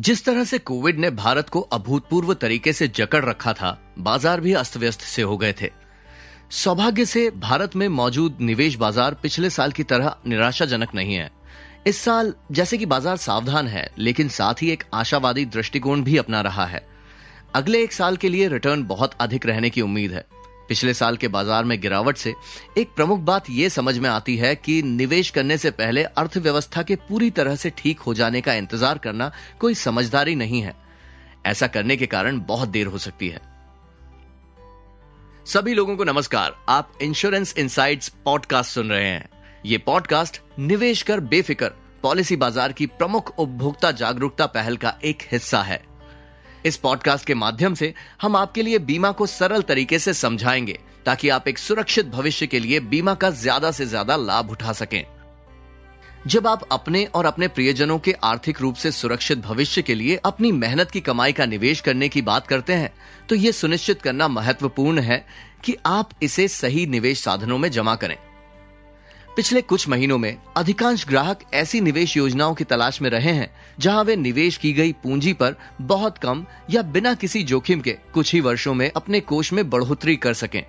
जिस तरह से कोविड ने भारत को अभूतपूर्व तरीके से जकड़ रखा था, बाज़ार भी अस्त व्यस्त से हो गए थे। सौभाग्य से भारत में मौजूद निवेश बाज़ार पिछले साल की तरह निराशाजनक नहीं है। इस साल जैसे कि बाज़ार सावधान है, लेकिन साथ ही एक आशावादी दृष्टिकोण भी अपना रहा है। अगले एक साल के लिए रिटर्न बहुत अधिक रहने की उम्मीद है। पिछले साल के बाज़ार में गिरावट से एक प्रमुख बात यह समझ में आती है कि निवेश करने से पहले अर्थव्यवस्था के पूरी तरह से ठीक हो जाने का इंतज़ार करना कोई समझदारी नहीं है। ऐसा करने के कारण बहुत देर हो सकती है। सभी लोगों को नमस्कार, आप इंश्योरेंस इनसाइड्स पॉडकास्ट सुन रहे हैं। ये पॉडकास्ट निवेश कर बेफिक्र, पॉलिसी बाज़ार की प्रमुख उपभोक्ता जागरूकता पहल का एक हिस्सा है। इस पॉडकास्ट के माध्यम से हम आपके लिए बीमा को सरल तरीके से समझाएँगे, ताकि आप एक सुरक्षित भविष्य के लिए बीमा का ज़्यादा से ज़्यादा लाभ उठा सकें। जब आप अपने और अपने प्रियजनों के आर्थिक रूप से सुरक्षित भविष्य के लिए अपनी मेहनत की कमाई का निवेश करने की बात करते हैं तो ये सुनिश्चित करना महत्वपूर्ण है कि आप इसे सही निवेश साधनों में जमा करें। पिछले कुछ महीनों में अधिकांश ग्राहक ऐसी निवेश योजनाओं की तलाश में रहे हैं, जहाँ वे निवेश की गई पूंजी पर बहुत कम या बिना किसी जोखिम के कुछ ही वर्षों में अपने कोष में बढ़ोतरी कर सकें।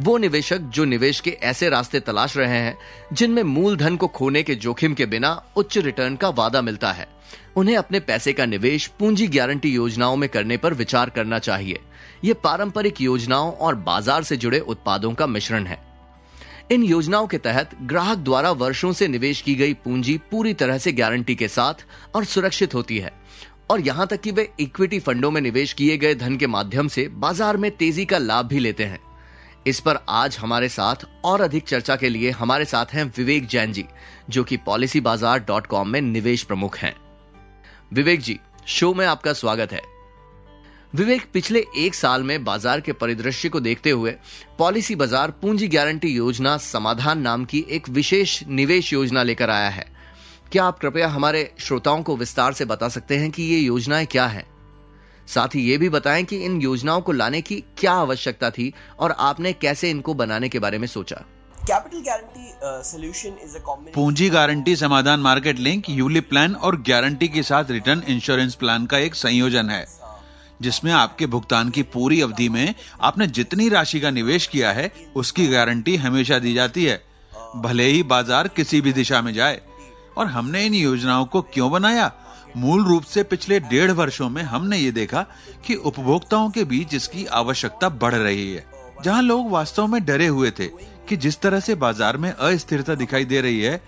वो निवेशक जो निवेश के ऐसे रास्ते तलाश रहे हैं, जिनमें मूलधन को खोने के जोखिम के बिना उच्च रिटर्न का वादा मिलता है, उन्हें अपने पैसे का निवेश पूंजी गारंटी योजनाओं में करने पर विचार करना चाहिए। ये पारंपरिक योजनाओं और बाज़ार से जुड़े उत्पादों का मिश्रण है। इन योजनाओं के तहत ग्राहक द्वारा वर्षों से निवेश की गई पूंजी पूरी तरह से गारंटी के साथ और सुरक्षित होती है। और यहाँ तक कि वे इक्विटी फंडों में निवेश किए गए धन के माध्यम से बाज़ार में तेज़ी का लाभ भी लेते हैं। इस पर आज हमारे साथ और अधिक चर्चा के लिए हमारे साथ हैं विवेक जैन जी, जो कि पॉलिसी बाज़ार डॉट कॉम में निवेश प्रमुख हैं। विवेक जी, शो में आपका स्वागत है। विवेक पिछले एक साल में बाज़ार के परिदृश्य को देखते हुए पॉलिसी बाज़ार पूंजी गारंटी योजना समाधान नाम की एक विशेष निवेश योजना लेकर आया है। क्या आप कृपया हमारे श्रोताओं को विस्तार से बता सकते हैं कि ये योजनाएँ क्या है? साथ ही ये भी बताएँ कि इन योजनाओं को लाने की क्या आवश्यकता थी और आपने कैसे इनको बनाने के बारे में सोचा? Capital guarantee solution is a पूंजी गारंटी समाधान मार्केट लिंक यूलिप प्लान और गारंटी के साथ रिटर्न इंश्योरेंस प्लान का एक संयोजन है। जिसमें आपके भुगतान की पूरी अवधि में आपने जितनी राशि का निवेश किया है, उसकी गारंटी हमेशा दी जाती है। भले ही बाज़ार किसी भी दिशा में जाए। और हमने इन योजनाओं को क्यों बनाया? मूल रूप से पिछले डेढ़ वर्षों में हमने ये देखा कि उपभोक्ताओं के बीच इसकी आवश्यकता बढ़ रही है। जहाँ लोग वास्तव में डरे हुए थे कि जिस तरह से बाज़ार में अस्थिरता दिखाई दे रही है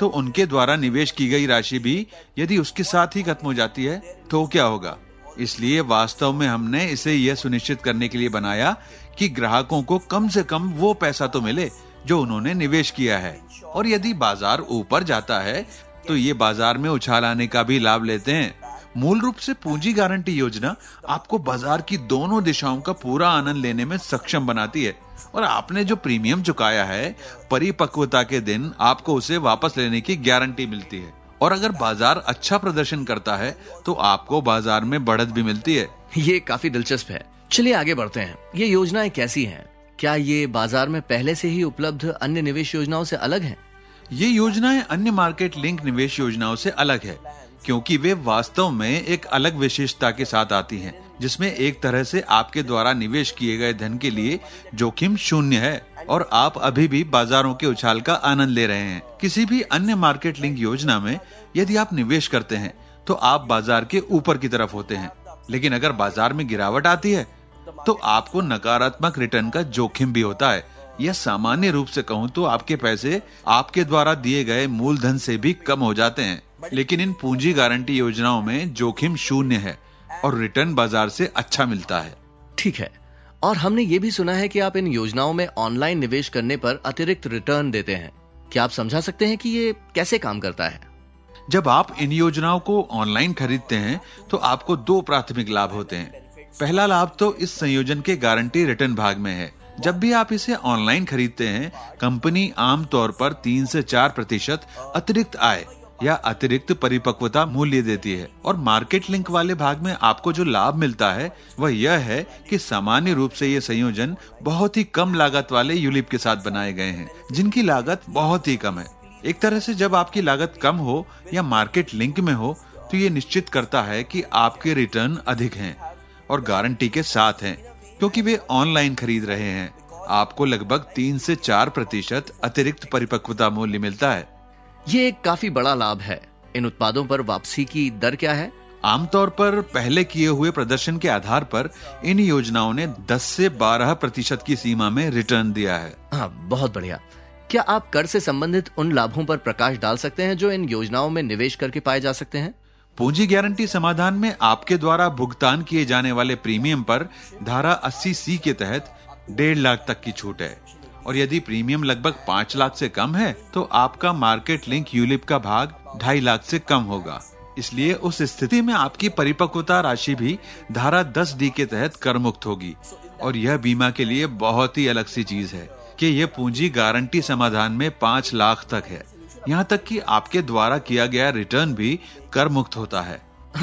तो उनके द्वारा निवेश की गई राशि भी यदि उसके साथ ही खत्म हो जाती है तो क्या होगा? इसलिए वास्तव में हमने इसे यह सुनिश्चित करने के लिए बनाया कि ग्राहकों को कम से कम वो पैसा तो मिले जो उन्होंने निवेश किया है। और यदि बाज़ार ऊपर जाता है तो ये बाज़ार में उछाल आने का भी लाभ लेते हैं। मूल रूप से पूंजी गारंटी योजना आपको बाज़ार की दोनों दिशाओं का पूरा आनंद लेने में सक्षम बनाती है। और आपने जो प्रीमियम चुकाया है, परिपक्वता के दिन आपको उसे वापस लेने की गारंटी मिलती है। और अगर बाज़ार अच्छा प्रदर्शन करता है तो आपको बाज़ार में बढ़त भी मिलती है ये काफ़ी दिलचस्प है चलिए आगे बढ़ते हैं ये योजनाएँ कैसी हैं? क्या ये बाज़ार में पहले से ही उपलब्ध अन्य निवेश योजनाओं से अलग हैं? ये योजनाएँ अन्य मार्केट लिंक निवेश योजनाओं से अलग है क्योंकि वे वास्तव में एक अलग विशेषता के साथ आती हैं, जिसमें एक तरह से आपके द्वारा निवेश किए गए धन के लिए जोखिम शून्य है और आप अभी भी बाजारों के उछाल का आनंद ले रहे हैं। किसी भी अन्य मार्केट लिंक योजना में यदि आप निवेश करते हैं तो आप बाज़ार के ऊपर की तरफ़ होते हैं। लेकिन अगर बाज़ार में गिरावट आती है तो आपको नकारात्मक रिटर्न का जोखिम भी होता है। यह सामान्य रूप से कहूँ तो आपके पैसे आपके द्वारा दिए गए मूलधन से भी कम हो जाते हैं। लेकिन इन पूंजी गारंटी योजनाओं में जोखिम शून्य है। और रिटर्न बाज़ार से अच्छा मिलता है। ठीक है। और हमने ये भी सुना है कि आप इन योजनाओं में ऑनलाइन निवेश करने पर अतिरिक्त रिटर्न देते हैं। क्या आप समझा सकते हैं कि ये कैसे काम करता है? जब आप इन योजनाओं को ऑनलाइन खरीदते हैं तो आपको दो प्राथमिक लाभ होते हैं। पहला लाभ तो इस संयोजन के गारंटी रिटर्न भाग में है। जब भी आप इसे ऑनलाइन खरीदते हैं कंपनी आमतौर पर तीन से चार प्रतिशत अतिरिक्त आय या अतिरिक्त परिपक्वता मूल्य देती है। और मार्केट लिंक वाले भाग में आपको जो लाभ मिलता है, वह यह है कि सामान्य रूप से ये संयोजन बहुत ही कम लागत वाले यूलिप के साथ बनाए गए हैं, जिनकी लागत बहुत ही कम है। एक तरह से जब आपकी लागत कम हो या मार्केट लिंक में हो तो ये निश्चित करता है कि आपके रिटर्न अधिक हैं और गारंटी के साथ हैं, क्योंकि वे ऑनलाइन खरीद रहे हैं। आपको लगभग तीन से चार प्रतिशत अतिरिक्त परिपक्वता मूल्य मिलता है। ये एक काफ़ी बड़ा लाभ है। इन उत्पादों पर वापसी की दर क्या है? आमतौर पर पहले किए हुए प्रदर्शन के आधार पर इन योजनाओं ने 10 से 12 प्रतिशत की सीमा में रिटर्न दिया है। हाँ बहुत बढ़िया। क्या आप कर से संबंधित उन लाभों पर प्रकाश डाल सकते हैं जो इन योजनाओं में निवेश करके पाए जा सकते हैं? पूंजी गारंटी समाधान में आपके द्वारा भुगतान किए जाने वाले प्रीमियम पर धारा 80 सी के तहत डेढ़ लाख तक की छूट है। और यदि प्रीमियम लगभग पाँच लाख से कम है तो आपका मार्केट लिंक यूलिप का भाग ढाई लाख से कम होगा। इसलिए उस स्थिति में आपकी परिपक्वता राशि भी धारा 10 डी के तहत कर मुक्त होगी। और यह बीमा के लिए बहुत ही अलग सी चीज़ है कि यह पूंजी गारंटी समाधान में पाँच लाख तक है। यहाँ तक कि आपके द्वारा किया गया रिटर्न भी कर मुक्त होता है।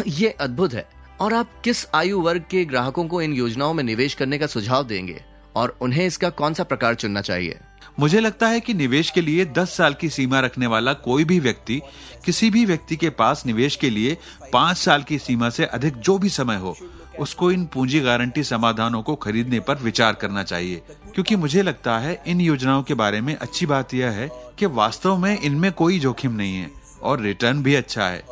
ये अद्भुत है। और आप किस आयु वर्ग के ग्राहकों को इन योजनाओं में निवेश करने का सुझाव देंगे? और उन्हें इसका कौन सा प्रकार चुनना चाहिए? मुझे लगता है कि निवेश के लिए 10 साल की सीमा रखने वाला कोई भी व्यक्ति, किसी भी व्यक्ति के पास निवेश के लिए पाँच साल की सीमा से अधिक जो भी समय हो, उसको इन पूंजी गारंटी समाधानों को खरीदने पर विचार करना चाहिए। क्योंकि मुझे लगता है इन योजनाओं के बारे में अच्छी बात यह है कि वास्तव में इनमें कोई जोखिम नहीं है और रिटर्न भी अच्छा है,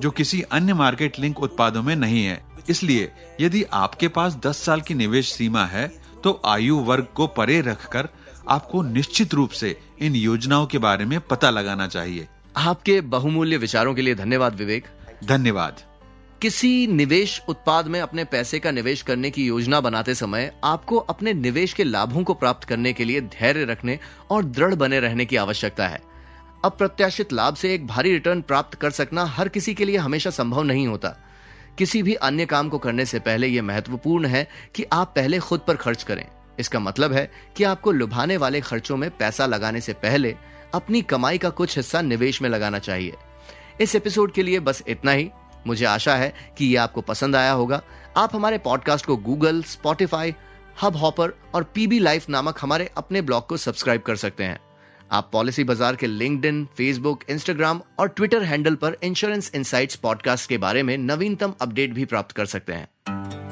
जो किसी अन्य मार्केट लिंक उत्पादों में नहीं है। इसलिए यदि आपके पास 10 साल की निवेश सीमा है तो आयु वर्ग को परे रखकर आपको निश्चित रूप से इन योजनाओं के बारे में पता लगाना चाहिए। आपके बहुमूल्य विचारों के लिए धन्यवाद विवेक। धन्यवाद। किसी निवेश उत्पाद में अपने पैसे का निवेश करने की योजना बनाते समय आपको अपने निवेश के लाभों को प्राप्त करने के लिए धैर्य रखने और दृढ़ बने रहने की आवश्यकता है। अप्रत्याशित लाभ से एक भारी रिटर्न प्राप्त कर सकना हर किसी के लिए हमेशा संभव नहीं होता। किसी भी अन्य काम को करने से पहले यह महत्वपूर्ण है कि आप पहले खुद पर खर्च करें। इसका मतलब है कि आपको लुभाने वाले खर्चों में पैसा लगाने से पहले अपनी कमाई का कुछ हिस्सा निवेश में लगाना चाहिए। इस एपिसोड के लिए बस इतना ही। मुझे आशा है कि ये आपको पसंद आया होगा। आप हमारे पॉडकास्ट को गूगल, स्पॉटिफाई, हब हॉपर और पीबी लाइफ नामक हमारे अपने ब्लॉग को सब्सक्राइब कर सकते हैं। आप पॉलिसी बाज़ार के लिंक्डइन, फेसबुक इंस्टाग्राम और ट्विटर हैंडल पर इंश्योरेंस इनसाइट्स पॉडकास्ट के बारे में नवीनतम अपडेट भी प्राप्त कर सकते हैं।